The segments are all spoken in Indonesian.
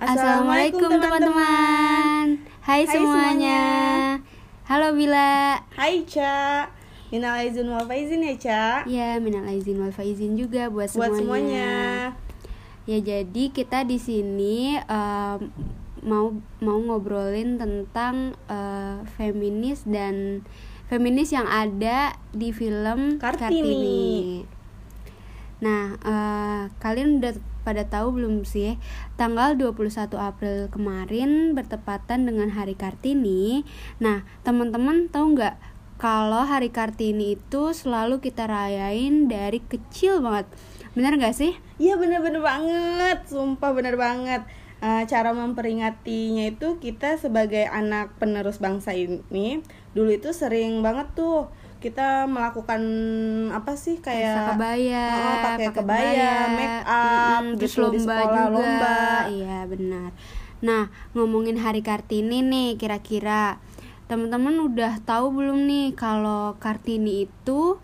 Assalamualaikum teman-teman. Hai, Hai semuanya. Halo Bila. Hai Ca Minal aizin wal faizin ya Ca Ya, minal aizin wal faizin juga buat semuanya. Buat semuanya Ya, jadi kita di sini em, mau mau ngobrolin tentang eh, feminis dan feminis yang ada di film Kartini. Nah, eh, kalian udah pada tahu belum sih? Tanggal 21 April kemarin bertepatan dengan Hari Kartini. Nah, teman-teman tahu nggak kalau Hari Kartini itu selalu kita rayain dari kecil banget. Bener nggak sih? Iya bener-bener banget Sumpah bener banget Eh, Cara memperingatinya itu kita sebagai anak penerus bangsa ini Dulu itu sering banget tuh kita melakukan apa sih kayak kebaya, Oh, pakai kebaya, make up, terus gitu, di lomba sekolah, juga. lomba. Iya benar. Nah ngomongin Hari Kartini nih, kira-kira teman-teman udah tahu belum nih kalau Kartini itu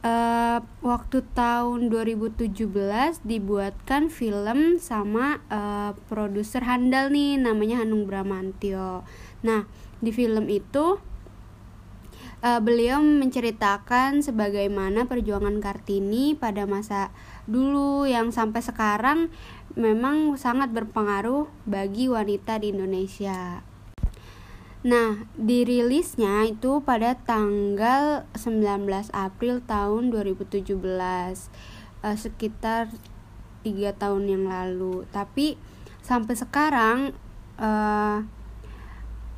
eh, waktu tahun 2017 dibuatkan film sama eh, produser handal nih, namanya Hanung Bramantyo. Nah di film itu Eh, beliau menceritakan sebagaimana perjuangan Kartini pada masa dulu yang sampai sekarang memang sangat berpengaruh bagi wanita di Indonesia. Nah, dirilisnya itu pada tanggal 19 April tahun 2017 eh, sekitar tiga tahun yang lalu. Tapi sampai sekarang eh,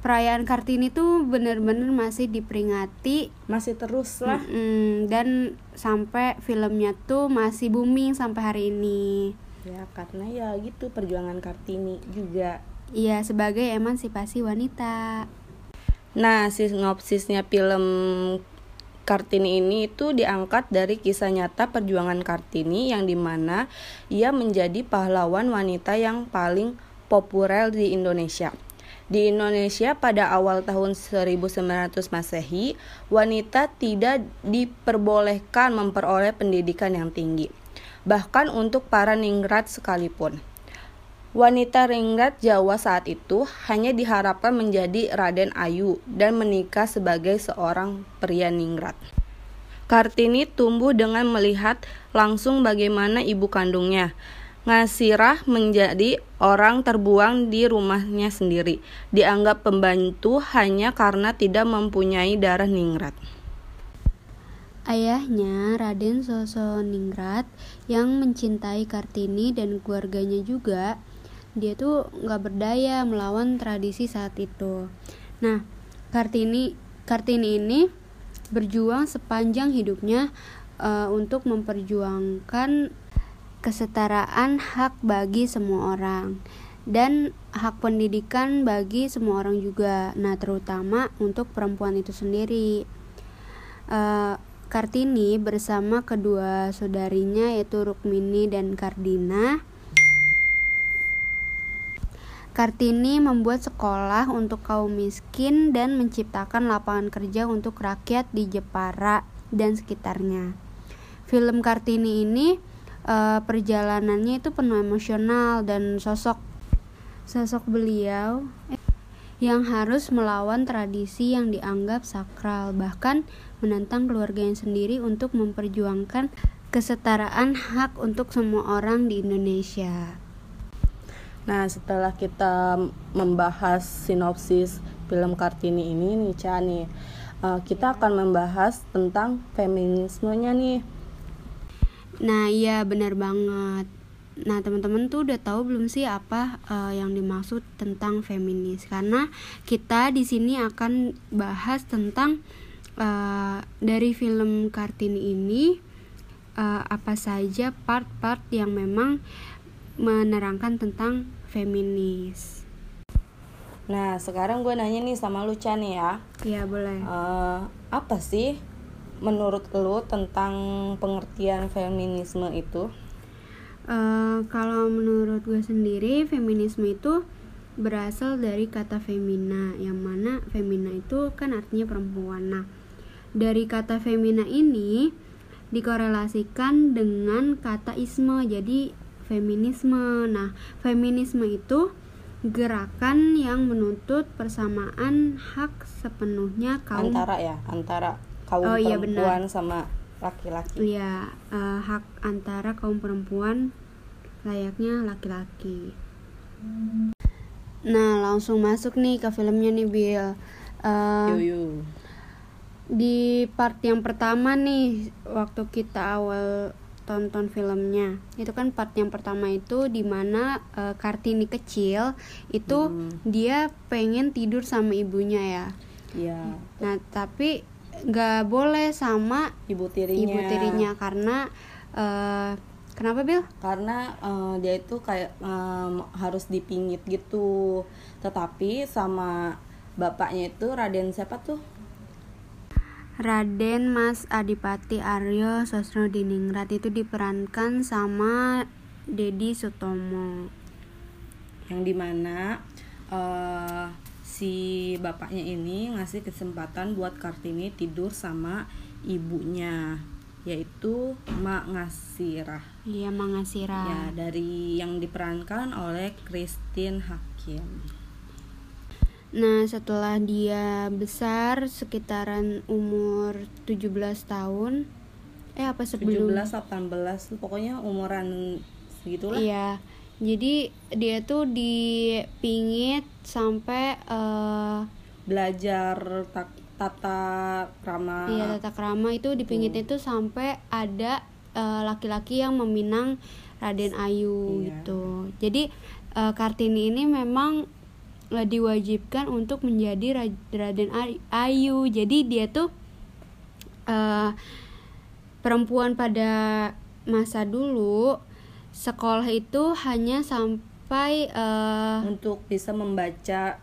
perayaan Kartini tuh bener-bener masih diperingati Masih terus lah Mm-mm, dan sampai filmnya tuh masih booming sampai hari ini. Ya karena ya gitu perjuangan Kartini juga Iya, sebagai emansipasi wanita. Nah, sinopsisnya film Kartini ini itu diangkat dari kisah nyata perjuangan Kartini yang di mana ia menjadi pahlawan wanita yang paling populer di Indonesia. Di Indonesia pada awal tahun 1900 Masehi, wanita tidak diperbolehkan memperoleh pendidikan yang tinggi. Bahkan untuk para ningrat sekalipun. Wanita ringrat Jawa saat itu hanya diharapkan menjadi Raden Ayu dan menikah sebagai seorang pria ningrat. Kartini tumbuh dengan melihat langsung bagaimana ibu kandungnya, Ngasirah menjadi orang terbuang di rumahnya sendiri, dianggap pembantu hanya karena tidak mempunyai darah ningrat. Ayahnya, Raden Sosoningrat, yang mencintai Kartini dan keluarganya juga, dia tuh nggak berdaya melawan tradisi saat itu. Nah, Kartini Kartini ini berjuang sepanjang hidupnya eh, untuk memperjuangkan kesetaraan hak bagi semua orang dan hak pendidikan bagi semua orang juga. Nah, terutama untuk perempuan itu sendiri. Eh, Kartini bersama kedua saudarinya yaitu Rukmini dan Kardina. Kartini membuat sekolah untuk kaum miskin dan menciptakan lapangan kerja untuk rakyat di Jepara dan sekitarnya. Film Kartini ini eh, perjalanannya itu penuh emosional dan sosok sosok beliau yang harus melawan tradisi yang dianggap sakral bahkan menantang keluarganya sendiri untuk memperjuangkan kesetaraan hak untuk semua orang di Indonesia. Nah, setelah kita membahas sinopsis film Kartini ini nih, Ca nih, eh, kita akan membahas tentang feminismenya nih. Nah, iya benar banget. Nah, teman-teman tuh udah tahu belum sih apa eh, yang dimaksud tentang feminis? Karena kita di sini akan bahas tentang eh, dari film Kartini ini eh, apa saja part-part yang memang menerangkan tentang feminis. Nah, sekarang gue nanya nih sama lu, Ca nih ya. Iya, boleh. Eh, apa sih menurut lu tentang pengertian feminisme itu? Eh, kalau menurut gue sendiri feminisme itu berasal dari kata femina yang mana femina itu kan artinya perempuan nah dari kata femina ini dikorelasikan dengan kata isme jadi feminisme. Nah, feminisme itu gerakan yang menuntut persamaan hak sepenuhnya kaum antara ya antara kaum Oh, iya, perempuan sama laki-laki ya eh, hak antara kaum perempuan layaknya laki-laki. Nah, langsung masuk nih ke filmnya nih Bill. Eh, yuyu di part yang pertama nih waktu kita awal tonton filmnya itu kan part yang pertama itu di mana eh, kartini kecil itu Hmm. dia pengen tidur sama ibunya ya ya nah tapi nggak boleh sama ibu tirinya. ibu tirinya karena eh, kenapa Bill karena eh, dia itu kayak em, harus dipingit gitu. Tetapi sama bapaknya itu Raden siapa tuh? Raden Mas Adipati Aryo Sosro Diningrat itu diperankan sama Dedi Sutomo. Yang di mana eh si bapaknya ini ngasih kesempatan buat Kartini tidur sama ibunya yaitu Mak Ngasirah Iya Mangasira ya dari yang diperankan oleh Christine Hakim Nah, setelah dia besar sekitaran umur 17 tahun. Eh apa sebelum 17 18 pokoknya umuran segitulah Iya. Jadi dia tuh dipingit sampai eh belajar tak- tata krama iya tata krama itu dipingit itu sampai ada eh, laki-laki yang meminang Raden Ayu Iya. gitu. Jadi eh, Kartini ini memang eh, diwajibkan untuk menjadi Ra- Raden Ay- Ayu. Jadi dia tuh eh, perempuan pada masa dulu sekolah itu hanya sampai eh, untuk bisa membaca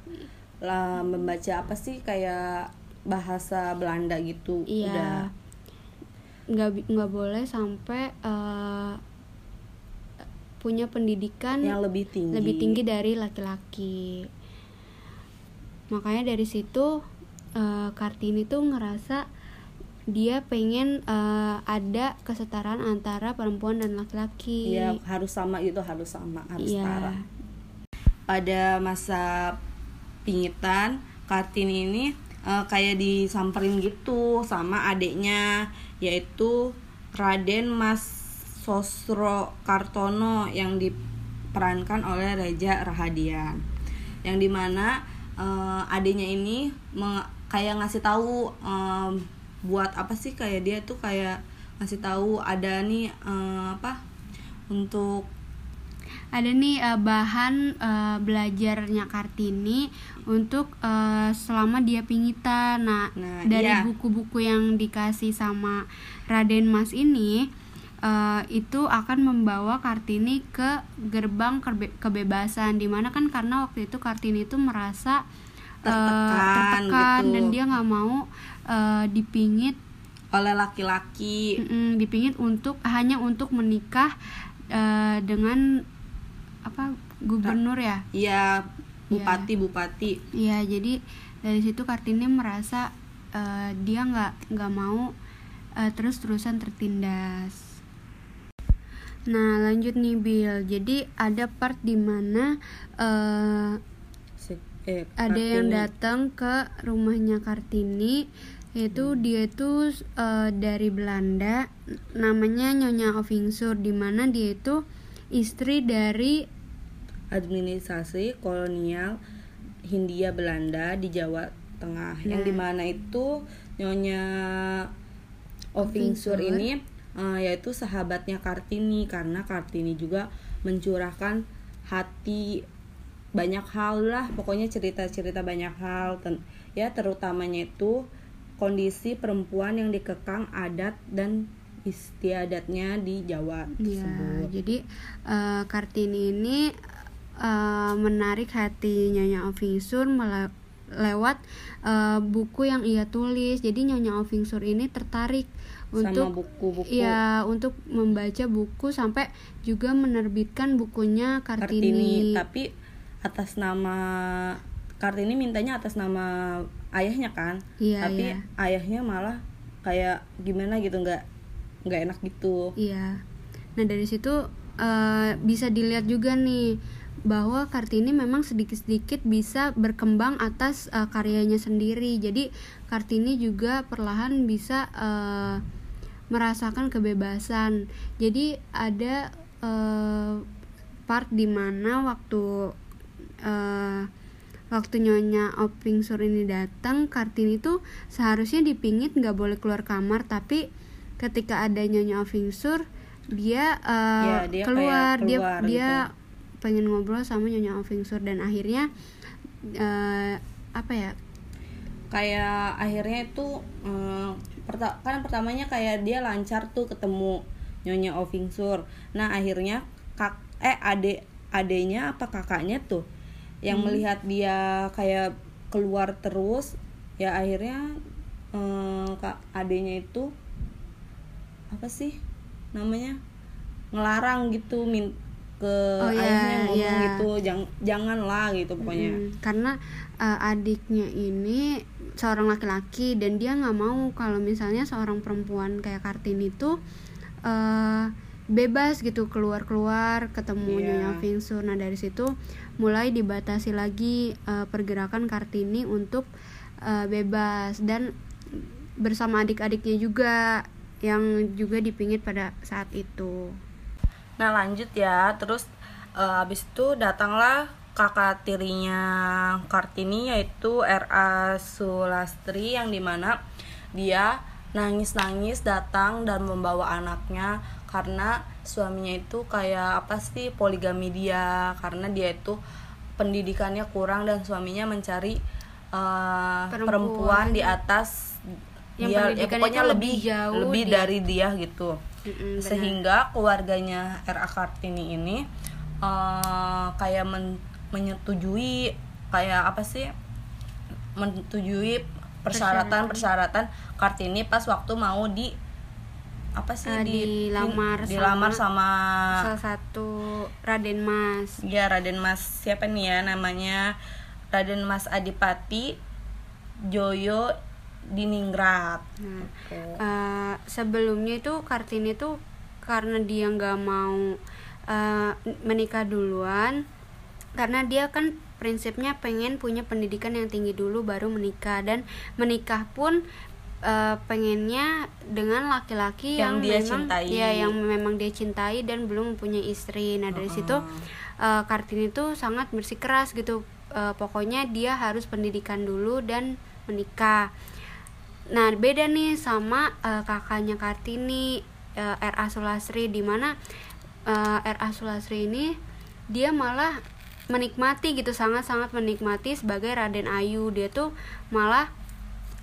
lah membaca apa sih kayak bahasa Belanda gitu udah. Iya nggak bi- nggak boleh sampai eh, punya pendidikan yang lebih tinggi. lebih tinggi dari laki-laki. Makanya dari situ eh, Kartini tuh ngerasa dia pengen eh, ada kesetaraan antara perempuan dan laki-laki. Ya harus sama gitu harus sama harus Iya. setara. Pada masa pingitan Kartini ini eh, kayak disamperin gitu sama adiknya yaitu Raden Mas Sosro Kartono yang diperankan oleh Reja Rahadian. Yang di mana eh, adiknya ini kayak ngasih tahu em, buat apa sih kayak dia tuh kayak ngasih tahu ada nih eh, apa untuk ada nih eh, bahan eh, belajarnya Kartini untuk eh, selama dia pingitan. Nah, Nah, dari iya. buku-buku yang dikasih sama Raden Mas ini eh, itu akan membawa Kartini ke gerbang kebebasan di mana kan karena waktu itu Kartini itu merasa Tertekan tertekan gitu. dan dia nggak mau eh, dipingit oleh laki-laki dipingit untuk hanya untuk menikah eh, dengan apa gubernur ya Iya, bupati bupati. Iya jadi dari situ Kartini merasa eh, dia nggak nggak mau eh, terus-terusan tertindas. Nah lanjut nih Bill, jadi ada part di mana eh, ada yang datang ke rumahnya Kartini yaitu dia itu eh, dari Belanda namanya Nyonya Ovingsur di mana dia itu istri dari administrasi kolonial Hindia Belanda di Jawa Tengah yang Nah. di mana itu nyonya Ovingsur Ovingsur. ini eh, yaitu sahabatnya Kartini karena Kartini juga mencurahkan hati banyak hal lah pokoknya cerita-cerita banyak hal ten- ya terutamanya itu kondisi perempuan yang dikekang adat dan istiadatnya di Jawa Ya, tersebut. jadi eh, Kartini ini eh, menarik hati Nyonya Ovingsur lewat eh, buku yang ia tulis. Jadi Nyonya Ovingsur ini tertarik sama untuk buku-buku ya untuk membaca buku sampai juga menerbitkan bukunya Kartini Kartini. tapi atas nama Kartini mintanya atas nama ayahnya kan Iya, tapi iya. ayahnya malah kayak gimana gitu nggak nggak enak gitu Iya. Nah dari situ uh, bisa dilihat juga nih bahwa Kartini memang sedikit-sedikit bisa berkembang atas uh, karyanya sendiri. Jadi Kartini juga perlahan bisa uh, merasakan kebebasan. Jadi ada uh, part di mana waktu uh, waktu nyonya Oping Sur ini datang, Kartini tuh seharusnya dipingit nggak boleh keluar kamar, tapi ketika ada nyonya Oping Sur dia, uh, ya, dia keluar, keluar dia gitu. dia pengen ngobrol sama nyonya Ovingsur dan akhirnya uh, apa ya? Kayak akhirnya itu um, perta kan pertamanya kayak dia lancar tuh ketemu nyonya Ovingsur nah akhirnya kak eh ade adenya apa kakaknya tuh yang hmm. melihat dia kayak keluar terus ya akhirnya um, kak adenya itu apa sih namanya ngelarang gitu min ke oh, iya, ayahnya ngomong yeah. gitu jangan janganlah gitu pokoknya hmm, karena uh, adiknya ini seorang laki-laki dan dia nggak mau kalau misalnya seorang perempuan kayak Kartini itu uh, bebas gitu keluar-keluar ketemu yeah. Nyonya Vingsur nah dari situ mulai dibatasi lagi uh, pergerakan Kartini untuk uh, bebas dan bersama adik-adiknya juga yang juga dipingit pada saat itu. Nah lanjut ya, terus uh, abis itu datanglah kakak tirinya Kartini yaitu R.A. Sulastri yang di mana dia nangis-nangis datang dan membawa anaknya karena suaminya itu kayak apa sih poligami dia karena dia itu pendidikannya kurang dan suaminya mencari uh, perempuan. perempuan di atas yang dia ya pokoknya lebih jauh lebih dia. dari dia gitu mm sehingga keluarganya RA Kartini ini uh, kayak men menyetujui kayak apa sih menyetujui persyaratan-persyaratan Kartini pas waktu mau di apa sih uh, di, dilamar di, dilamar sama, sama salah satu Raden Mas. Ya Raden Mas siapa nih ya namanya Raden Mas Adipati Joyo Diningrat. Nah, uh, sebelumnya itu Kartini tuh karena dia nggak mau uh, menikah duluan, karena dia kan prinsipnya pengen punya pendidikan yang tinggi dulu baru menikah dan menikah pun uh, pengennya dengan laki-laki yang, yang dia memang cintai. ya yang memang dia cintai dan belum punya istri. Nah dari uh -huh. situ uh, Kartini tuh sangat bersikeras gitu. Uh, pokoknya dia harus pendidikan dulu dan menikah. Nah, beda nih sama uh, kakaknya Kartini uh, RA Sulasri di mana uh, RA Sulasri ini dia malah menikmati gitu sangat-sangat menikmati sebagai Raden Ayu. Dia tuh malah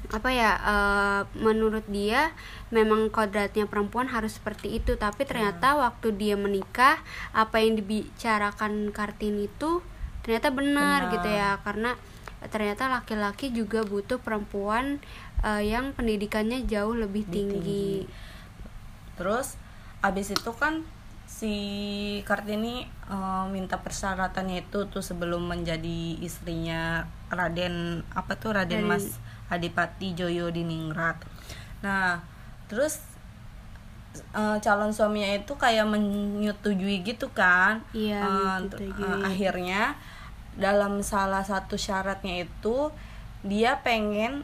apa ya uh, menurut dia memang kodratnya perempuan harus seperti itu tapi ternyata hmm. waktu dia menikah apa yang dibicarakan Kartini itu ternyata benar, benar. gitu ya karena ternyata laki-laki juga butuh perempuan uh, yang pendidikannya jauh lebih tinggi. tinggi. Terus abis itu kan si Kartini uh, minta persyaratannya itu tuh sebelum menjadi istrinya Raden apa tuh Raden Dari... Mas Adipati Joyo Diningrat. Nah, terus uh, calon suaminya itu kayak menyetujui gitu kan? Iya. Uh, uh, akhirnya dalam salah satu syaratnya itu dia pengen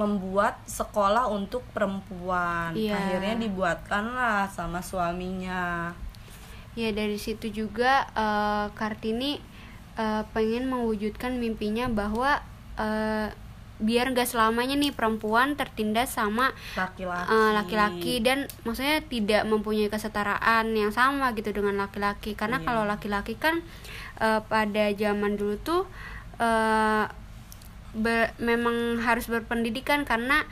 membuat sekolah untuk perempuan yeah. akhirnya dibuatkanlah sama suaminya ya dari situ juga uh, kartini uh, pengen mewujudkan mimpinya bahwa uh, biar gak selamanya nih perempuan tertindas sama laki-laki uh, laki-laki dan maksudnya tidak mempunyai kesetaraan yang sama gitu dengan laki-laki karena yeah. kalau laki-laki kan uh, pada zaman dulu tuh uh, ber, memang harus berpendidikan karena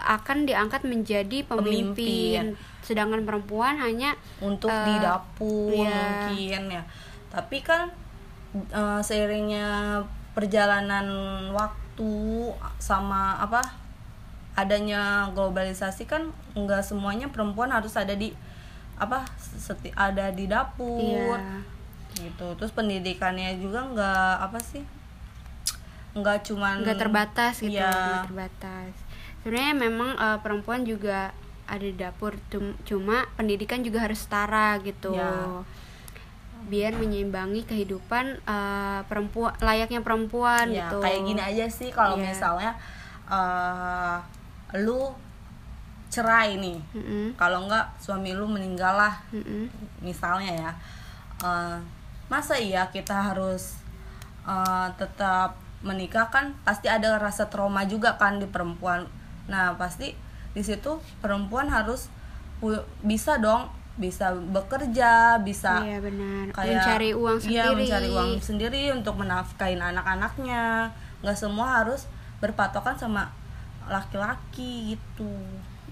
akan diangkat menjadi pemimpin, pemimpin. sedangkan perempuan hanya untuk uh, di dapur yeah. mungkin ya tapi kan uh, seiringnya perjalanan waktu sama apa adanya globalisasi kan nggak semuanya perempuan harus ada di apa seti, ada di dapur yeah. gitu terus pendidikannya juga nggak apa sih nggak cuman nggak terbatas gitu ya. nggak terbatas sebenarnya memang uh, perempuan juga ada di dapur cuma pendidikan juga harus setara gitu ya. Biar menyeimbangi kehidupan uh, perempuan layaknya perempuan ya, gitu. kayak gini aja sih kalau Iya. misalnya uh, lu cerai nih. Mm-mm, kalau enggak suami lu meninggal lah. Mm-mm. misalnya ya. Uh, masa iya kita harus uh, tetap menikah kan pasti ada rasa trauma juga kan di perempuan. Nah pasti di situ perempuan harus bisa dong bisa bekerja bisa iya benar. kayak mencari uang iya, sendiri. mencari uang sendiri untuk menafkahin anak-anaknya. Nggak semua harus berpatokan sama laki-laki gitu.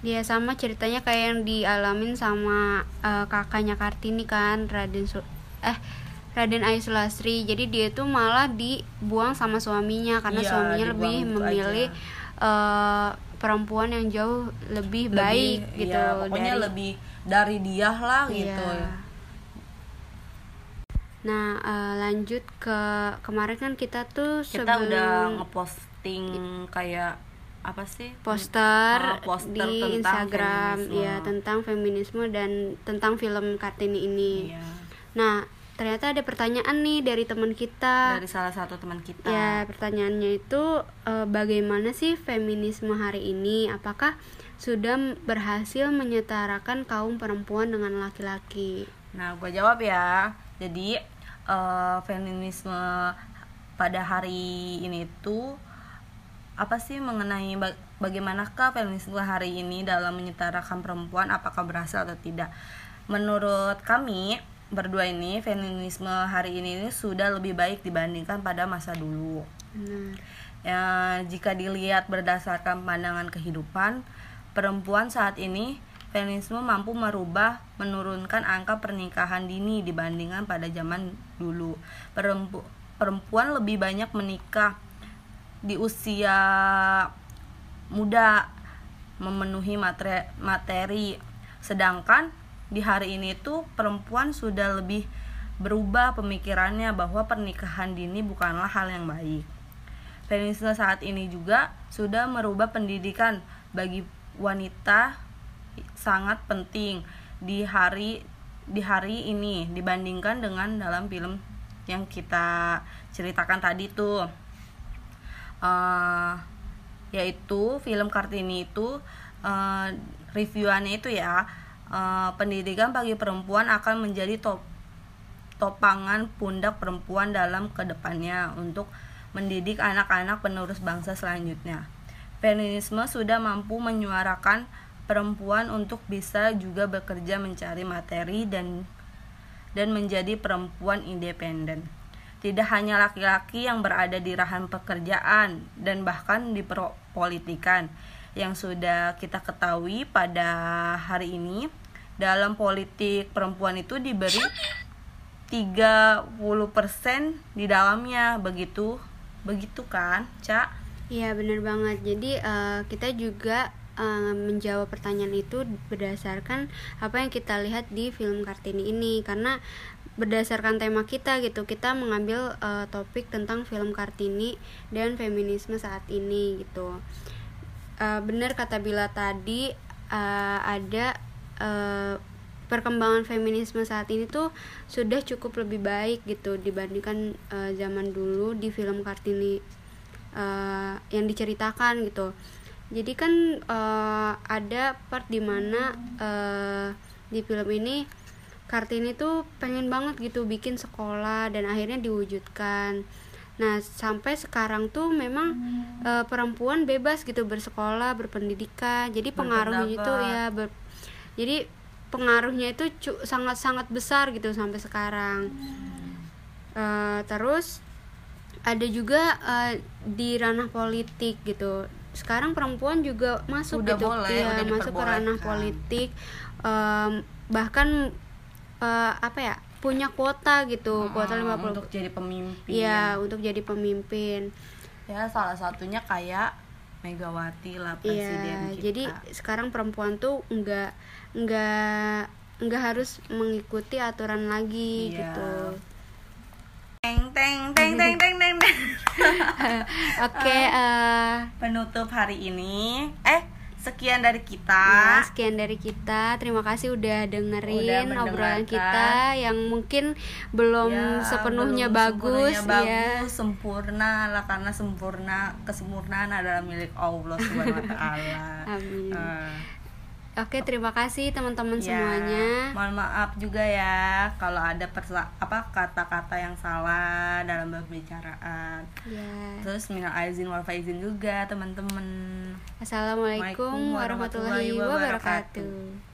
Dia sama ceritanya kayak yang dialamin sama eh, kakaknya Kartini kan Raden Su- eh Raden Ayu Sulastri. Jadi dia tuh malah dibuang sama suaminya karena Iya, suaminya lebih gitu memilih eh, perempuan yang jauh lebih, baik Lebih- gitu iya, pokoknya dari lebih dari dia lah gitu Iya. Nah, eh, lanjut ke kemarin kan kita tuh kita sebelum udah ngeposting kayak apa sih poster, Ah, poster di tentang Instagram feminisme. ya tentang feminisme dan tentang film Kartini ini. Iya. Nah, ternyata ada pertanyaan nih dari teman kita. dari salah satu teman kita Ya, pertanyaannya itu eh, bagaimana sih feminisme hari ini? Apakah sudah berhasil menyetarakan kaum perempuan dengan laki-laki? Nah, gue jawab ya. Jadi, eh, feminisme pada hari ini tuh apa sih mengenai ba- bagaimanakah feminisme hari ini dalam menyetarakan perempuan apakah berhasil atau tidak? Menurut kami berdua ini feminisme hari ini, ini sudah lebih baik dibandingkan pada masa dulu. Benar. Ya, jika dilihat berdasarkan pandangan kehidupan, perempuan saat ini feminisme mampu merubah menurunkan angka pernikahan dini dibandingkan pada zaman dulu. Perempu- perempuan lebih banyak menikah di usia muda memenuhi materi, materi. Sedangkan di hari ini tuh perempuan sudah lebih berubah pemikirannya bahwa pernikahan dini bukanlah hal yang baik. Feminisme saat ini juga sudah merubah pendidikan bagi wanita sangat penting di hari di hari ini dibandingkan dengan dalam film yang kita ceritakan tadi tuh Eh, yaitu film Kartini itu eh, reviewannya itu ya eh, pendidikan bagi perempuan akan menjadi top topangan pundak perempuan dalam ke depannya untuk mendidik anak-anak penerus bangsa selanjutnya. Feminisme sudah mampu menyuarakan perempuan untuk bisa juga bekerja mencari materi dan dan menjadi perempuan independen. Tidak hanya laki-laki yang berada di rahan pekerjaan dan bahkan di politikan yang sudah kita ketahui pada hari ini dalam politik perempuan itu diberi 30% di dalamnya. Begitu begitu kan Cak Iya benar banget. Jadi eh, kita juga eh, menjawab pertanyaan itu berdasarkan apa yang kita lihat di film Kartini ini karena berdasarkan tema kita gitu kita mengambil eh, topik tentang film Kartini dan feminisme saat ini gitu. Eh, benar kata Bila tadi eh, ada eh, perkembangan feminisme saat ini tuh sudah cukup lebih baik gitu dibandingkan eh, zaman dulu di film Kartini eh, yang diceritakan gitu. Jadi kan eh, ada part di mana eh, di film ini Kartini tuh pengen banget gitu bikin sekolah dan akhirnya diwujudkan. Nah sampai sekarang tuh memang eh, perempuan bebas gitu bersekolah berpendidikan. Jadi pengaruhnya itu Berpendapat. ya ber- jadi pengaruhnya itu sangat-sangat besar gitu sampai sekarang. Eh, terus ada juga eh, di ranah politik gitu sekarang perempuan juga masuk Udah gitu boleh, ya udah masuk ke ranah politik Em, bahkan eh, apa ya punya kuota gitu kuota Uh, 50 untuk jadi pemimpin Iya, untuk jadi pemimpin. ya salah satunya kayak Megawati lah presiden Iya, kita. jadi sekarang perempuan tuh nggak nggak nggak harus mengikuti aturan lagi Iya. gitu. Teng teng teng teng teng teng teng. Oke, eh, penutup hari ini eh sekian dari Ya, kita. sekian dari kita. Terima kasih udah dengerin Udah obrolan kita yang mungkin belum Ya, sepenuhnya belum bagus, sepenuhnya ya. bagus, sempurna lah karena sempurna kesempurnaan adalah milik Allah Subhanahu wa taala. Amin. Eh, Oke, terima kasih teman-teman ya, semuanya. Mohon maaf juga ya kalau ada persa- apa kata-kata yang salah dalam pembicaraan. Ya. Terus minal aizin wal faizin juga teman-teman. Assalamualaikum warahmatullahi warahmatullahi wabarakatuh.